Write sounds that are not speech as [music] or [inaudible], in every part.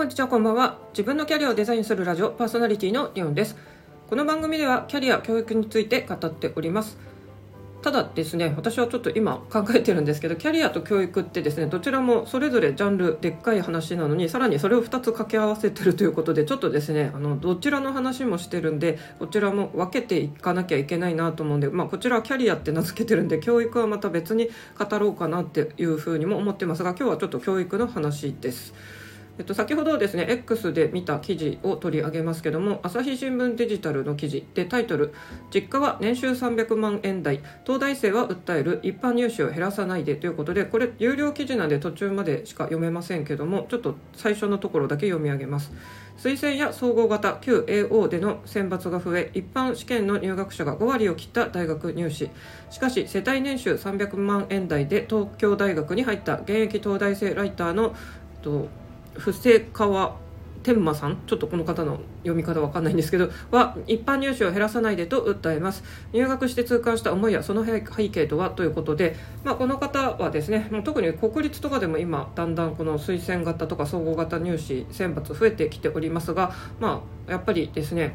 こんにちはこんばんは。自分のキャリアをデザインするラジオパーソナリティのリオンです。この番組ではキャリア教育について語っております。ただですね私はちょっと今考えてるんですけどキャリアと教育ってですねどちらもそれぞれジャンルでっかい話なのにさらにそれを2つ掛け合わせてるということでちょっとですねあのどちらの話もしてるんでこちらも分けていかなきゃいけないなと思うんで、まあ、こちらはキャリアって名付けてるんで教育はまた別に語ろうかなっていうふうにも思ってますが今日はちょっと教育の話です。えっと、先ほどですね X で見た記事を取り上げますけども朝日新聞デジタルの記事でタイトル「実家は年収300万円台東大生は訴える一般入試を減らさないで」ということでこれ有料記事なんで途中までしか読めませんけどもちょっと最初のところだけ読み上げます。推薦や総合型旧 AO での選抜が増え一般試験の入学者が5割を切った大学入試。しかし世帯年収300万円台で東京大学に入った現役東大生ライターの布施川天馬さん。ちょっとこの方の読み方わかんないんですけどは一般入試を減らさないでと訴えます。入学して痛感した思いやその背景とはということで、まあ、この方はですね特に国立とかでも今だんだんこの推薦型とか総合型入試選抜増えてきておりますが、まあ、やっぱりですね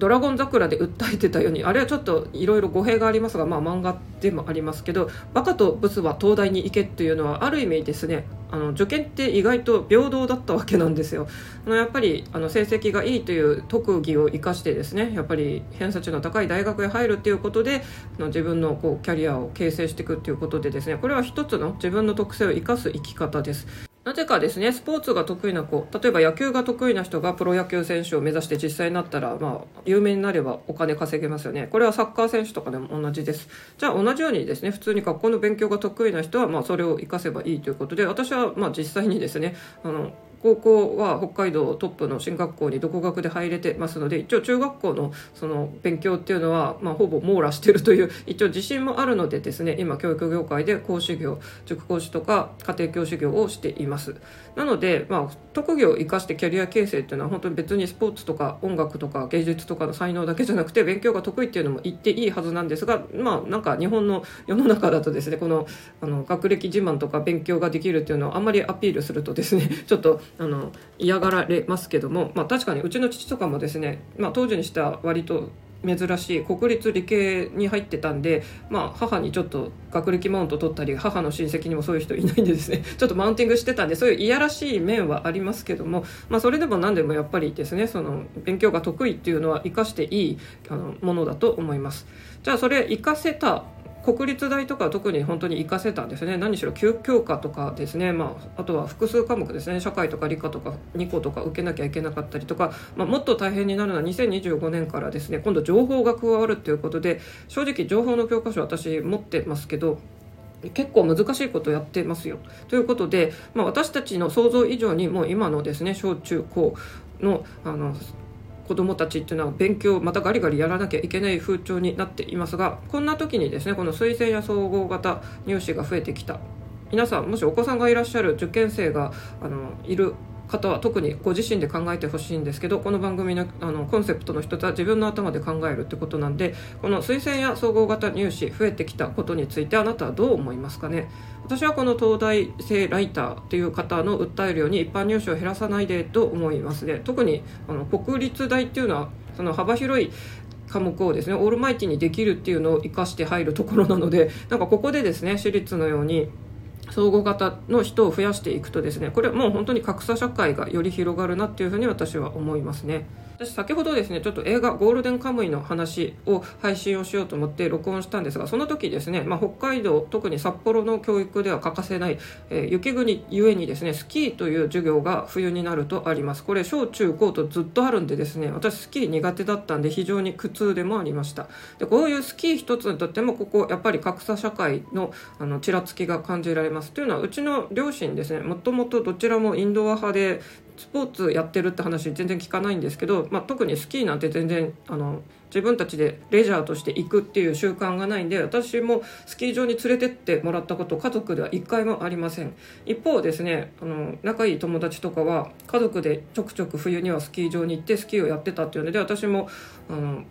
ドラゴン桜で訴えてたようにあれはちょっといろいろ語弊がありますが、まあ、漫画でもありますけどバカとブスは東大に行けっていうのはある意味ですねあの受験って意外と平等だったわけなんですよ。あのやっぱりあの成績がいいという特技を生かしてですねやっぱり偏差値の高い大学へ入るっていうことでの自分のこうキャリアを形成していくっていうことでですねこれは一つの自分の特性を生かす生き方です。なぜかですねスポーツが得意な子例えば野球が得意な人がプロ野球選手を目指して実際になったら、まあ、有名になればお金稼げますよね。これはサッカー選手とかでも同じです。じゃあ同じようにですね普通に学校の勉強が得意な人は、まあ、それを活かせばいいということで私は、まあ、実際にですねあの高校は北海道トップの進学校に独学で入れてますので一応中学校のその勉強っていうのは、まあ、ほぼ網羅してるという一応自信もあるのでですね [laughs] 今教育業界で講師業塾講師とか家庭教師業をしています。なので、まあ、特技を生かしてキャリア形成っていうのは本当に別にスポーツとか音楽とか芸術とかの才能だけじゃなくて勉強が得意っていうのも言っていいはずなんですがまあなんか日本の世の中だとですねこのあの学歴自慢とか勉強ができるっていうのをあんまりアピールするとですね [laughs] ちょっとあの嫌がられますけども、まあ、確かにうちの父とかもですね、まあ、当時にしては割と珍しい国立理系に入ってたんで、まあ、母にちょっと学歴マウント取ったり母の親戚にもそういう人いないんでですね [laughs] ちょっとマウンティングしてたんでそういういやらしい面はありますけども、まあ、それでも何でもやっぱりですねその勉強が得意っていうのは生かしていいあのものだと思います。じゃあそれ生かせた国立大とか特に本当に活かせたんですね。何しろ9教科とかですね、まあ、あとは複数科目ですね。社会とか理科とか2個とか受けなきゃいけなかったりとか、まあ、もっと大変になるのは2025年からですね。今度情報が加わるということで正直情報の教科書私持ってますけど結構難しいことやってますよ。ということで、まあ、私たちの想像以上にもう今のですね小中高のあの子どもたちっていうのは勉強またガリガリやらなきゃいけない風潮になっていますがこんな時にですねこの推薦や総合型入試が増えてきた。皆さんもしお子さんがいらっしゃる受験生があのいる方は特にご自身で考えてほしいんですけどこの番組のあのコンセプトの一つは自分の頭で考えるってことなんでこの推薦や総合型入試増えてきたことについてあなたはどう思いますかね？私はこの東大生ライターという方の訴えるように一般入試を減らさないでと思いますね。特にあの国立大っていうのはその幅広い科目をですねオールマイティにできるっていうのを生かして入るところなのでなんかここでですね私立のように総合型の人を増やしていくとですねこれもう本当に格差社会がより広がるなっていうふうに私は思いますね。私先ほどですねちょっと映画「ゴールデンカムイ」の話を配信をしようと思って録音したんですがその時ですね、まあ、北海道特に札幌の教育では欠かせない、えー、雪国ゆえにですねスキーという授業が冬になるとあります。これ小中高とずっとあるんでですね私スキー苦手だったんで非常に苦痛でもありました。でこういうスキー一つにとってもここやっぱり格差社会のあのちらつきが感じられます。というのはうちの両親ですねもともとどちらもインドア派でスポーツやってるって話全然聞かないんですけど、まあ、特にスキーなんて全然あの自分たちでレジャーとして行くっていう習慣がないんで私もスキー場に連れてってもらったこと家族では一回もありません。一方ですねあの仲いい友達とかは家族でちょくちょく冬にはスキー場に行ってスキーをやってたっていうので私もあの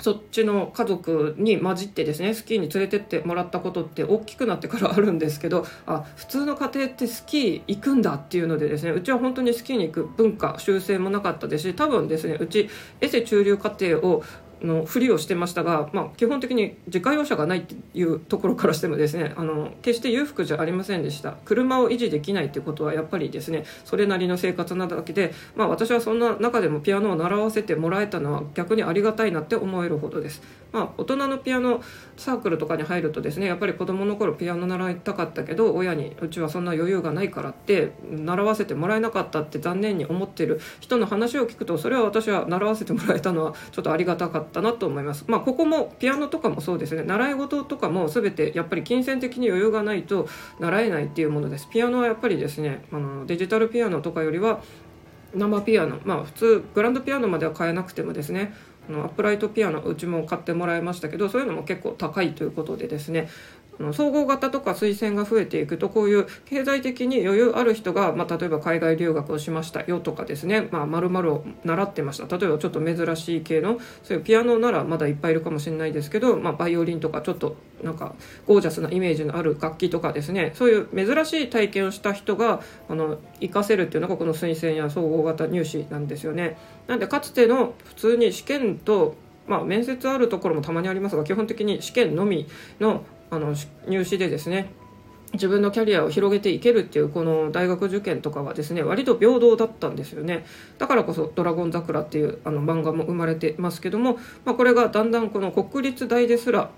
そっちの家族に混じってですねスキーに連れてってもらったことって大きくなってからあるんですけどあ普通の家庭ってスキー行くんだっていうのでですねうちは本当にスキーに行く文化習性もなかったですし多分ですねうちエセ中流家庭をのふりをしてましたが、まあ、基本的に自家用車がないっていうところからしてもですねあの決して裕福じゃありませんでした。車を維持できないってことはやっぱりですねそれなりの生活なだけで、まあ、私はそんな中でもピアノを習わせてもらえたのは逆にありがたいなって思えるほどです、まあ、大人のピアノサークルとかに入るとですねやっぱり子供の頃ピアノ習いたかったけど親にうちはそんな余裕がないからって習わせてもらえなかったって残念に思ってる人の話を聞くとそれは私は習わせてもらえたのはちょっとありがたかった。ったなと思います。まあ、ここもピアノとかもそうですね。習い事とかも全てやっぱり金銭的に余裕がないと習えないっていうものです。ピアノはやっぱりですねあのデジタルピアノとかよりは生ピアノ。まあ普通グランドピアノまでは買えなくてもですねあのアップライトピアノうちも買ってもらいましたけどそういうのも結構高いということでですね総合型とか推薦が増えていくとこういう経済的に余裕ある人が、まあ、例えば海外留学をしましたよとかですね、まあ、〇〇を習ってました。例えばちょっと珍しい系のそういうピアノならまだいっぱいいるかもしれないですけど、まあ、バイオリンとかちょっとなんかゴージャスなイメージのある楽器とかですね。そういう珍しい体験をした人があの活かせるっていうのがこの推薦や総合型入試なんですよね。なんでかつての普通に試験とまあ、面接あるところもたまにありますが基本的に試験のみのあの入試でですね自分のキャリアを広げていけるっていうこの大学受験とかはですね割と平等だったんですよね。だからこそ「ドラゴン桜」っていうあの漫画も生まれてますけども、まあ、これがだんだんこの国立大ですら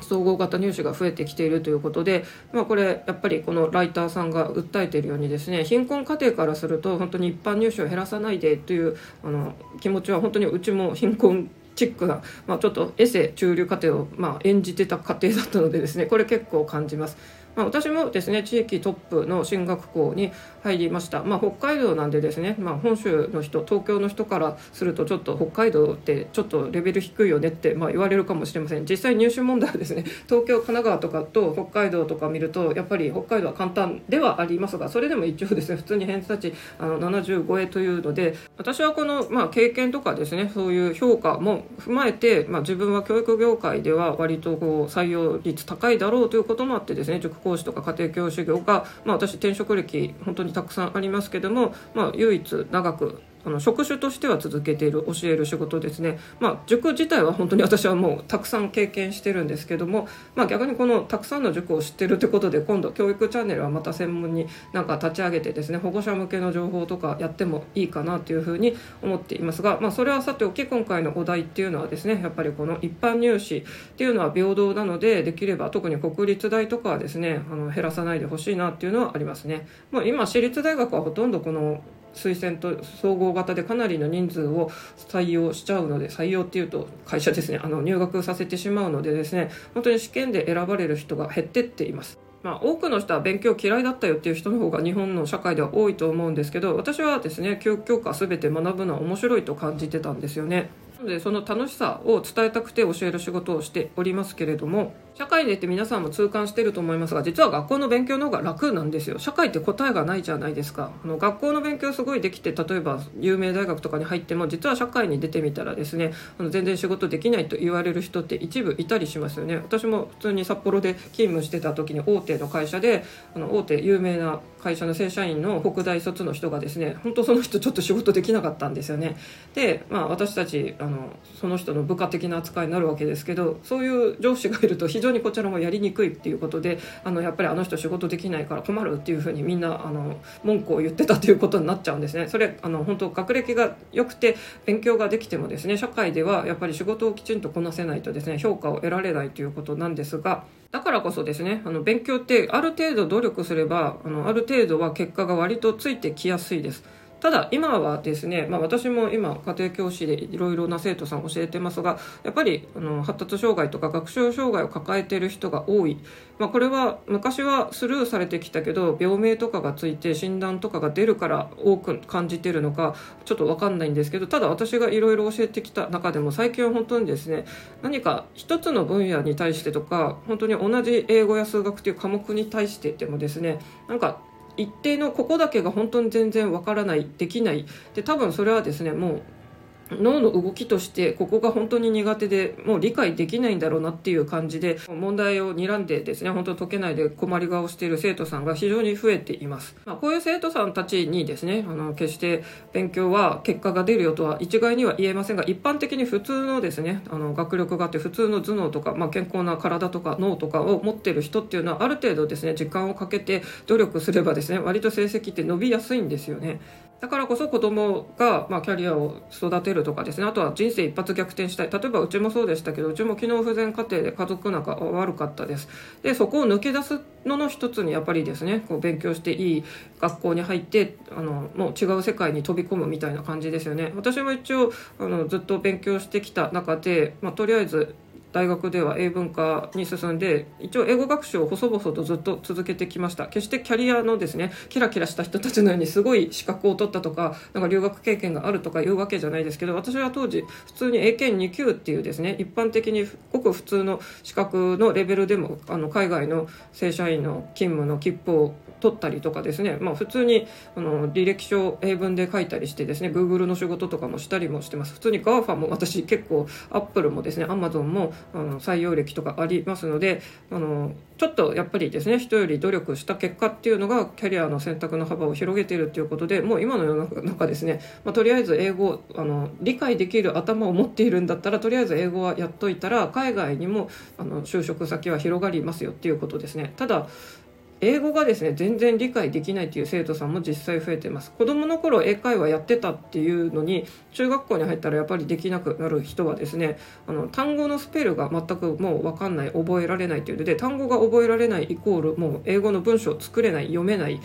総合型入試が増えてきているということで、まあ、これやっぱりこのライターさんが訴えているようにですね貧困家庭からすると本当に一般入試を減らさないでというあの気持ちは本当にうちも貧困チックな、まあ、ちょっとエセ中流過程を、まあ、演じてた過程だったのでですねこれ結構感じます。まあ、私もですね地域トップの進学校に入りました、まあ、北海道なんでですね、まあ、本州の人東京の人からするとちょっと北海道ってちょっとレベル低いよねって、まあ、言われるかもしれません。実際入試問題はですね東京神奈川とかと北海道とか見るとやっぱり北海道は簡単ではありますがそれでも一応ですね普通に偏差値あの70超えというので私はこの、まあ、経験とかですねそういう評価も踏まえて、まあ、自分は教育業界では割とこう採用率高いだろうということもあってですね塾講師とか家庭教師業が、まあ、私転職歴本当にたくさんありますけども、まあ、唯一長くあの職種としては続けている教える仕事ですね、まあ、塾自体は本当に私はもうたくさん経験してるんですけども、まあ、逆にこのたくさんの塾を知ってるってことで今度教育チャンネルはまた専門になんか立ち上げてですね保護者向けの情報とかやってもいいかなというふうに思っていますが、まあ、それはさておき今回のお題っていうのはですねやっぱりこの一般入試っていうのは平等なのでできれば特に国立大とかはですねあの減らさないでほしいなっていうのはありますね。まあ、今私立大学はほとんどこの推薦と総合型でかなりの人数を採用しちゃうので採用っていうと会社ですねあの入学させてしまうのでですね本当に試験で選ばれる人が減ってっています。まあ、多くの人は勉強嫌いだったよっていう人の方が日本の社会では多いと思うんですけど私はですね教育教科全て学ぶのは面白いと感じてたんですよね。なのでその楽しさを伝えたくて教える仕事をしておりますけれども社会でって皆さんも痛感してると思いますが実は学校の勉強の方が楽なんですよ。社会って答えがないじゃないですか。あの学校の勉強すごいできて例えば有名大学とかに入っても実は社会に出てみたらですねあの全然仕事できないと言われる人って一部いたりしますよね。私も普通に札幌で勤務してた時に大手の会社であの大手有名な会社の正社員の北大卒の人がですね本当その人ちょっと仕事できなかったんですよね。でまあ私たちあのその人の部下的な扱いになるわけですけどそういう上司がいると非非常にこちらもやりにくいっていうことであのやっぱりあの人仕事できないから困るっていうふうにみんなあの文句を言ってたということになっちゃうんですね。それあの本当学歴が良くて勉強ができてもですね社会ではやっぱり仕事をきちんとこなせないとですね評価を得られないということなんですがだからこそですねあの勉強ってある程度努力すればあのある程度は結果が割とついてきやすいです。ただ今はですね、まあ、私も今家庭教師でいろいろな生徒さん教えてますがやっぱりあの発達障害とか学習障害を抱えている人が多い、まあ、これは昔はスルーされてきたけど病名とかがついて診断とかが出るから多く感じてるのかちょっと分かんないんですけどただ私がいろいろ教えてきた中でも最近は本当にですね何か一つの分野に対してとか本当に同じ英語や数学という科目に対してでもですねなんか一定のここだけが本当に全然わからないできない。で多分それはですねもう脳の動きとしてここが本当に苦手でもう理解できないんだろうなっていう感じで問題を睨んでですね本当解けないで困り顔している生徒さんが非常に増えています、まあ、こういう生徒さんたちにですねあの決して勉強は結果が出るよとは一概には言えませんが一般的に普通のですねあの学力があって普通の頭脳とか、まあ、健康な体とか脳とかを持ってる人っていうのはある程度ですね時間をかけて努力すればですね割と成績って伸びやすいんですよね。だからこそ子供がまあキャリアを育てるとかですね。あとは人生一発逆転したい。例えばうちもそうでしたけどうちも機能不全家庭で家族仲悪かったです。でそこを抜け出すのの一つにやっぱりですねこう勉強していい学校に入ってあのもう違う世界に飛び込むみたいな感じですよね。私も一応あのずっと勉強してきた中で、まあ、とりあえず大学では英文化に進んで一応英語学習を細々とずっと続けてきました。決してキャリアのですねキラキラした人たちのようにすごい資格を取ったとかなんか留学経験があるとかいうわけじゃないですけど私は当時普通に英検2級っていうですね一般的にごく普通の資格のレベルでもあの海外の正社員の勤務の切符を取ったりとかですね、まあ、普通にあの履歴書を英文で書いたりしてですね Google の仕事とかもしたりもしてます。普通に GAFA も私結構 Apple もですね Amazon もあの採用歴とかありますのであのちょっとやっぱりですね人より努力した結果っていうのがキャリアの選択の幅を広げているということでもう今の世の中ですね、まあ、とりあえず英語あの理解できる頭を持っているんだったらとりあえず英語はやっといたら海外にもあの就職先は広がりますよっていうことですね。ただ英語がですね全然理解できないという生徒さんも実際増えてます。子供の頃英会話やってたっていうのに中学校に入ったらやっぱりできなくなる人はですねあの単語のスペルが全くもう分かんない覚えられないというので単語が覚えられないイコールもう英語の文章を作れない読めない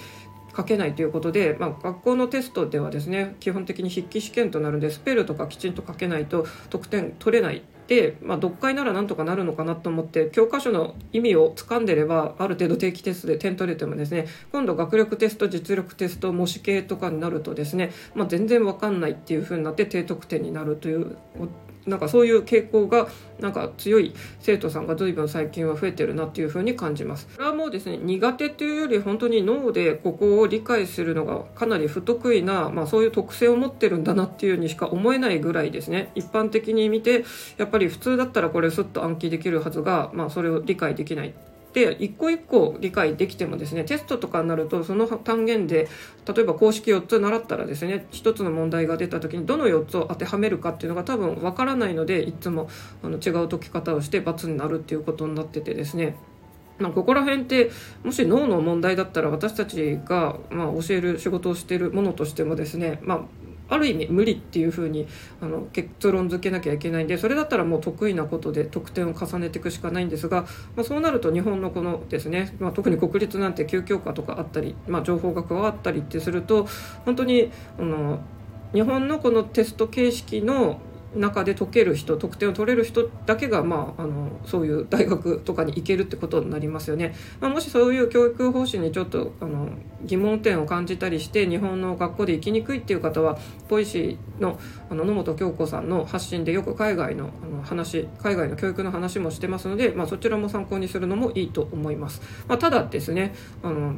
書けないということで、まあ、学校のテストではですね基本的に筆記試験となるんでスペルとかきちんと書けないと得点取れない、まあ、読解ならなんとかなるのかなと思って教科書の意味をつかんでればある程度定期テストで点取れてもですね今度学力テスト実力テスト模試系とかになるとですね、まあ、全然わかんないっていう風になって低得点になるというなんかそういう傾向がなんか強い生徒さんが随分最近は増えてるなっていうふうに感じます。これはもうですね苦手というより本当に脳でここを理解するのがかなり不得意な、まあ、そういう特性を持ってるんだなっていうにしか思えないぐらいですね一般的に見てやっぱり普通だったらこれすっと暗記できるはずが、まあ、それを理解できないで一個一個理解できてもですねテストとかになるとその単元で例えば公式4つ習ったらですね1つの問題が出た時にどの4つを当てはめるかっていうのが多分わからないのでいつもあの違う解き方をして×になるっていうことになっててですね。まあ、ここら辺ってもし脳の問題だったら私たちが、まあ、教える仕事をしているものとしてもですね、まあ、ある意味無理っていうふうにあの結論付けなきゃいけないんでそれだったらもう得意なことで得点を重ねていくしかないんですが、まあ、そうなると日本のこのですね、まあ、特に国立なんて9教科とかあったり、まあ、情報が加わったりってすると本当にあの日本のこのテスト形式の中で解ける人得点を取れる人だけが、まあ、あのそういう大学とかに行けるってことになりますよね、まあ、もしそういう教育方針にちょっとあの疑問点を感じたりして日本の学校で行きにくいっていう方はポイシーのあの野本京子さんの発信でよく海外のあの話海外の教育の話もしてますので、まあ、そちらも参考にするのもいいと思います。まあ、ただですねあの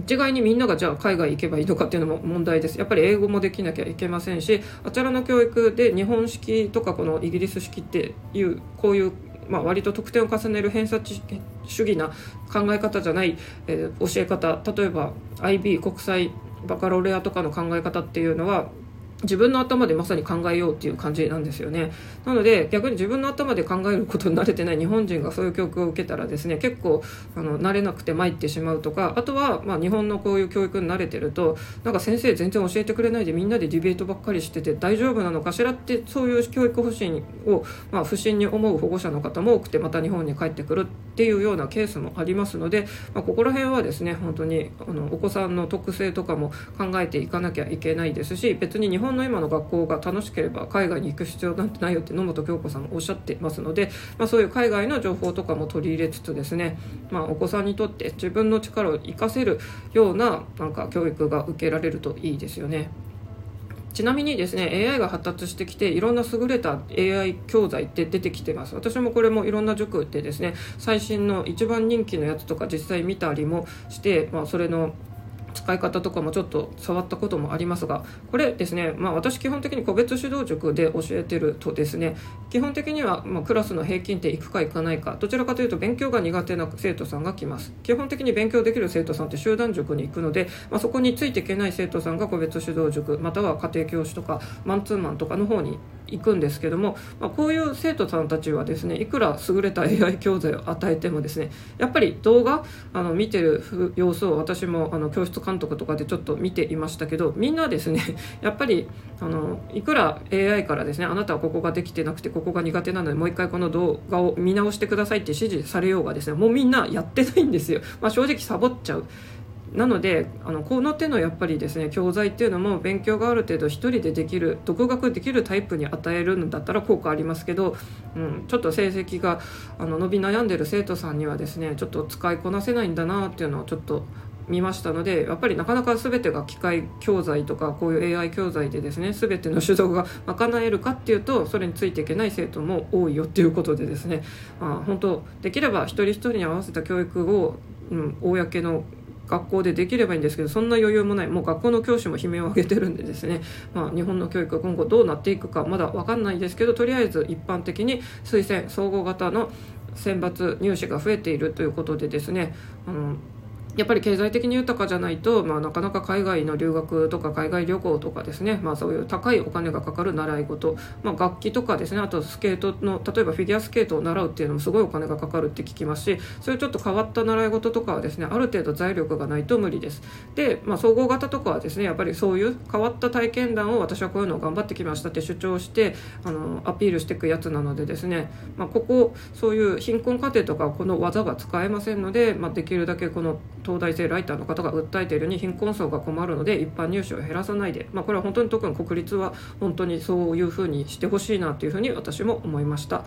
一概にみんながじゃあ海外行けばいいのかっていうのも問題です。やっぱり英語もできなきゃいけませんしあちらの教育で日本式とかこのイギリス式っていうこういうまあ、割と得点を重ねる偏差値主義な考え方じゃない、えー、教え方例えば IB 国際バカロレアとかの考え方っていうのは自分の頭でまさに考えようっていう感じなんですよね。なので逆に自分の頭で考えることに慣れてない日本人がそういう教育を受けたらですね結構あの慣れなくて参ってしまうとかあとは、まあ、日本のこういう教育に慣れてるとなんか先生全然教えてくれないでみんなでディベートばっかりしてて大丈夫なのかしらってそういう教育方針を、まあ、不審に思う保護者の方も多くてまた日本に帰ってくるっていうようなケースもありますので、まあ、ここら辺はですね本当にあのお子さんの特性とかも考えていかなきゃいけないですし別に日本の今の学校が楽しければ海外に行く必要なんてないよって野本京子さんおっしゃってますので、まあ、そういう海外の情報とかも取り入れつつですね、まあ、お子さんにとって自分の力を生かせるようななんか教育が受けられるといいですよね。ちなみにですね AI が発達してきていろんな優れた AI 教材って出てきてます私もこれもいろんな塾でですね最新の一番人気のやつとか実際見たりもして、まあ、それの使い方とかもちょっと触ったこともありますがこれですね、まあ、私基本的に個別指導塾で教えてるとですね基本的にはまクラスの平均点いくかいかないかどちらかというと勉強が苦手な生徒さんが来ます。基本的に勉強できる生徒さんって集団塾に行くので、まあ、そこについていけない生徒さんが個別指導塾または家庭教師とかマンツーマンとかの方に行くんですけども、まあ、こういう生徒さんたちはですねいくら優れた AI 教材を与えてもですねやっぱり動画あの見てる様子を私もあの教室監督とかでちょっと見ていましたけどみんなですね [laughs] やっぱりあのいくら AI からですねあなたはここができてなくてここが苦手なのでもう一回この動画を見直してくださいって指示されようがですねもうみんなやってないんですよ、[laughs] まあ、正直サボっちゃう。なのであのこの手のやっぱりですね教材っていうのも勉強がある程度1人でできる独学できるタイプに与えるんだったら効果ありますけど、うん、ちょっと成績があの伸び悩んでる生徒さんにはですねちょっと使いこなせないんだなっていうのをちょっと見ましたのでやっぱりなかなか全てが機械教材とかこういう AI 教材でですね全ての指導が賄えるかっていうとそれについていけない生徒も多いよっていうことでですね、まあ、本当できれば一人一人に合わせた教育を、うん、公の学校でできればいいんですけどそんな余裕もない。もう学校の教師も悲鳴を上げてるんでですね、まあ、日本の教育が今後どうなっていくかまだ分かんないですけどとりあえず一般的に推薦総合型の選抜入試が増えているということでですねあのやっぱり経済的に豊かじゃないと、まあ、なかなか海外の留学とか海外旅行とかですね、まあ、そういう高いお金がかかる習い事、まあ、楽器とかですねあとスケートの例えばフィギュアスケートを習うっていうのもすごいお金がかかるって聞きますしそういうちょっと変わった習い事とかはですねある程度財力がないと無理です。で、まあ、総合型とかはですねやっぱりそういう変わった体験談を私はこういうのを頑張ってきましたって主張してあのアピールしていくやつなのでですね、まあ、ここそういう貧困家庭とかこの技が使えませんので、まあ、できるだけこの東大生ライターの方が訴えているに貧困層が困るので一般入試を減らさないで、まあ、これは本当に特に国立は本当にそういうふうにしてほしいなというふうに私も思いました。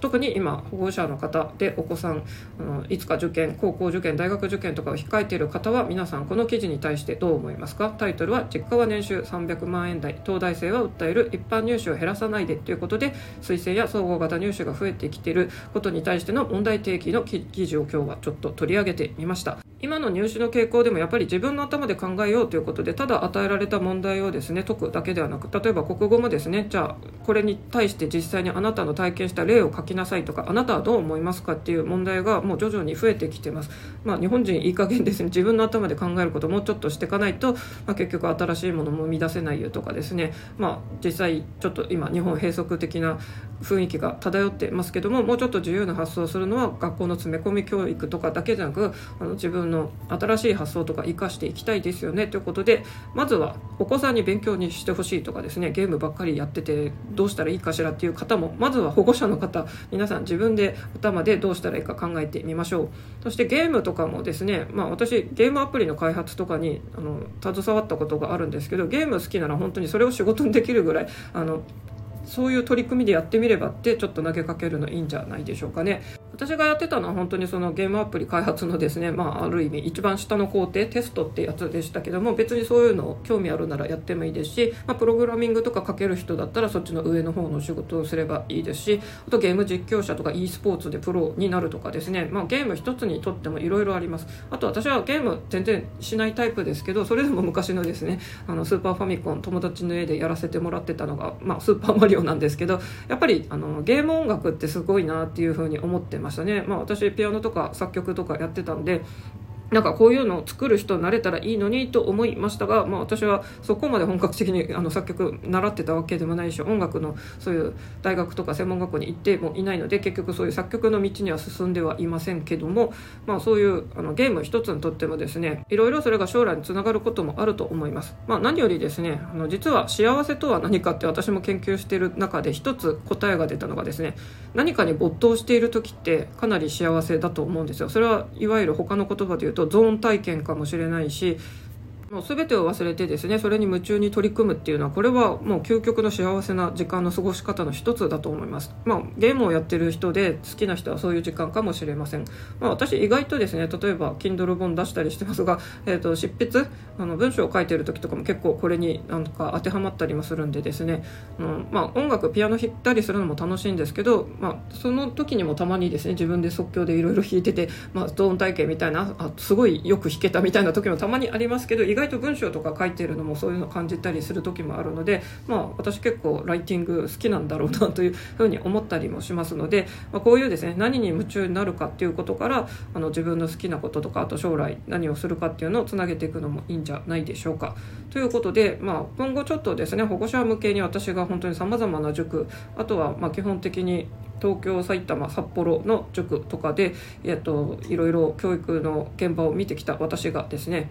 特に今保護者の方でお子さんあのいつか受験高校受験大学受験とかを控えている方は皆さんこの記事に対してどう思いますか？タイトルは「実家は年収300万円台東大生は訴える一般入試を減らさないで」ということで推薦や総合型入試が増えてきていることに対しての問題提起の記事を今日はちょっと取り上げてみました。今の入試の傾向でもやっぱり自分の頭で考えようということでただ与えられた問題をですね解くだけではなく例えば国語もですねじゃあこれに対して実際にあなたの体験した例を書きなさいとかあなたはどう思いますかっていう問題がもう徐々に増えてきてます。まあ、日本人いい加減ですね自分の頭で考えることをもうちょっとしていかないと、まあ、結局新しいものも生み出せないよとかですね、まあ、実際ちょっと今日本閉塞的な雰囲気が漂ってますけどももうちょっと自由な発想をするのは学校の詰め込み教育とかだけじゃなくあの自分の新しい発想とか生かしていきたいですよねということでまずはお子さんに勉強にしてほしいとかですねゲームばっかりやっててどうしたらいいかしらっていう方もまずは保護者の方皆さん自分で頭でどうしたらいいか考えてみましょうそしてゲームとかもですねまあ私ゲームアプリの開発とかにあの携わったことがあるんですけどゲーム好きなら本当にそれを仕事にできるぐらいあのそういう取り組みでやってみればってちょっと投げかけるのいいんじゃないでしょうかね。私がやってたのは本当にそのゲームアプリ開発のですね、まあ、ある意味一番下の工程テストってやつでしたけども別にそういうの興味あるならやってもいいですし、まあ、プログラミングとか書ける人だったらそっちの上の方の仕事をすればいいですしあとゲーム実況者とか e スポーツでプロになるとかですね、まあ、ゲーム一つにとってもいろいろあります。あと私はゲーム全然しないタイプですけどそれでも昔のですねあのスーパーファミコン友達の家でやらせてもらってたのが、まあ、スーパーマリオなんですけどやっぱりあのゲーム音楽ってすごいなっていうふうに思ってます。ましたね、まあ、私ピアノとか作曲とかやってたんでなんかこういうのを作る人になれたらいいのにと思いましたが、まあ、私はそこまで本格的に [laughs] あの作曲習ってたわけでもないし音楽のそういう大学とか専門学校に行ってもいないので結局そういう作曲の道には進んではいませんけども、まあ、そういうあのゲーム一つにとってもですねいろいろそれが将来につながることもあると思います、まあ、何よりですねあの実は幸せとは何かって私も研究している中で一つ答えが出たのがですね何かに没頭している時ってかなり幸せだと思うんですよ。それはいわゆる他の言葉で言うとゾーン体験かもしれないしもう全てを忘れてですねそれに夢中に取り組むっていうのはこれはもう究極の幸せな時間の過ごし方の一つだと思います。まあゲームをやってる人で好きな人はそういう時間かもしれません、まあ、私意外とですね例えば Kindle 本出したりしてますが、えー、と執筆あの文章を書いてる時とかも結構これになんか当てはまったりもするんでですね、うんまあ、音楽ピアノ弾いたりするのも楽しいんですけど、まあ、その時にもたまにですね自分で即興でいろいろ弾いてて、まあ、ゾーン体系みたいなあすごいよく弾けたみたいな時もたまにありますけど意外外と文章とか書いてるのもそういうの感じたりする時もあるので、まあ、私結構ライティング好きなんだろうなというふうに思ったりもしますので、まあ、こういうですね何に夢中になるかっていうことからあの自分の好きなこととかあと将来何をするかっていうのをつなげていくのもいいんじゃないでしょうか。ということで、まあ、今後ちょっとですね保護者向けに私が本当にさまざまな塾あとはま基本的に東京埼玉札幌の塾とかで、えっと、いろいろ教育の現場を見てきた私がですね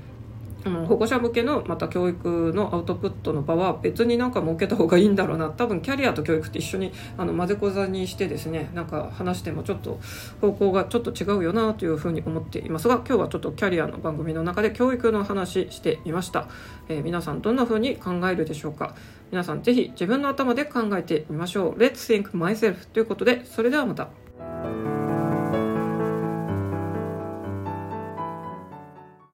保護者向けのまた教育のアウトプットの場は別になんか設けた方がいいんだろうな。多分キャリアと教育って一緒にあの混ぜこざにしてですねなんか話してもちょっと方向がちょっと違うよなというふうに思っていますが今日はちょっとキャリアの番組の中で教育の話してみました、えー、皆さんどんなふうに考えるでしょうか。皆さんぜひ自分の頭で考えてみましょう。Let's think myself ということでそれではまた。